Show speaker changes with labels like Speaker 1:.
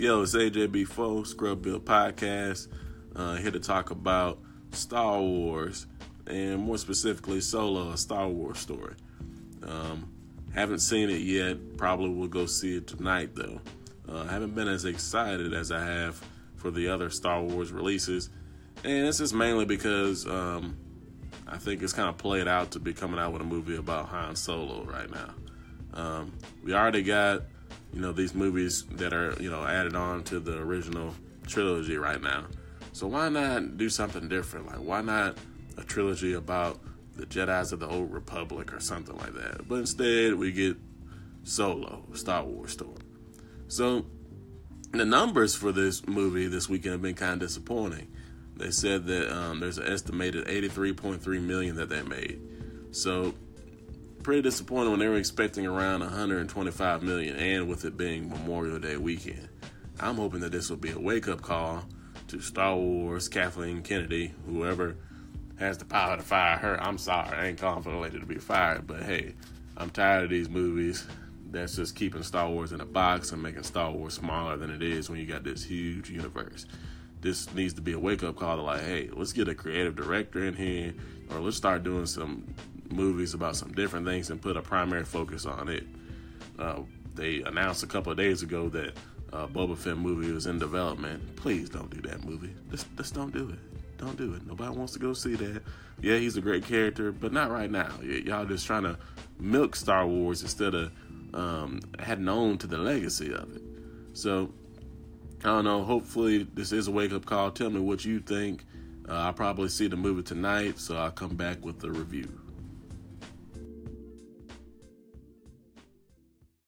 Speaker 1: Yo, it's AJB4, Scrub Bill Podcast. Uh, here to talk about Star Wars and more specifically Solo, a Star Wars story. Um, haven't seen it yet. Probably will go see it tonight though. Uh, haven't been as excited as I have for the other Star Wars releases, and this is mainly because um, I think it's kind of played out to be coming out with a movie about Han Solo right now. Um, we already got you know these movies that are you know added on to the original trilogy right now. So why not do something different? Like why not a trilogy about the Jedi's of the Old Republic or something like that? But instead we get Solo, Star Wars story. So the numbers for this movie this weekend have been kind of disappointing. They said that um, there's an estimated 83.3 million that they made. So pretty disappointed when they were expecting around 125 million, and with it being Memorial Day weekend. I'm hoping that this will be a wake up call to Star Wars, Kathleen Kennedy, whoever has the power to fire her. I'm sorry, I ain't calling for the lady to be fired, but hey, I'm tired of these movies that's just keeping Star Wars in a box and making Star Wars smaller than it is when you got this huge universe. This needs to be a wake up call to like, hey, let's get a creative director in here, or let's start doing some movies about some different things and put a primary focus on it. Uh, they announced a couple of days ago that uh, Boba Fett movie was in development. Please don't do that movie. Just, just don't do it. Don't do it. Nobody wants to go see that. Yeah, he's a great character, but not right now. Y- y'all just trying to milk Star Wars instead of um, on to the legacy of it. So, I don't know. Hopefully, this is a wake up call. Tell me what you think. Uh, I'll probably see the movie tonight, so I'll come back with the review.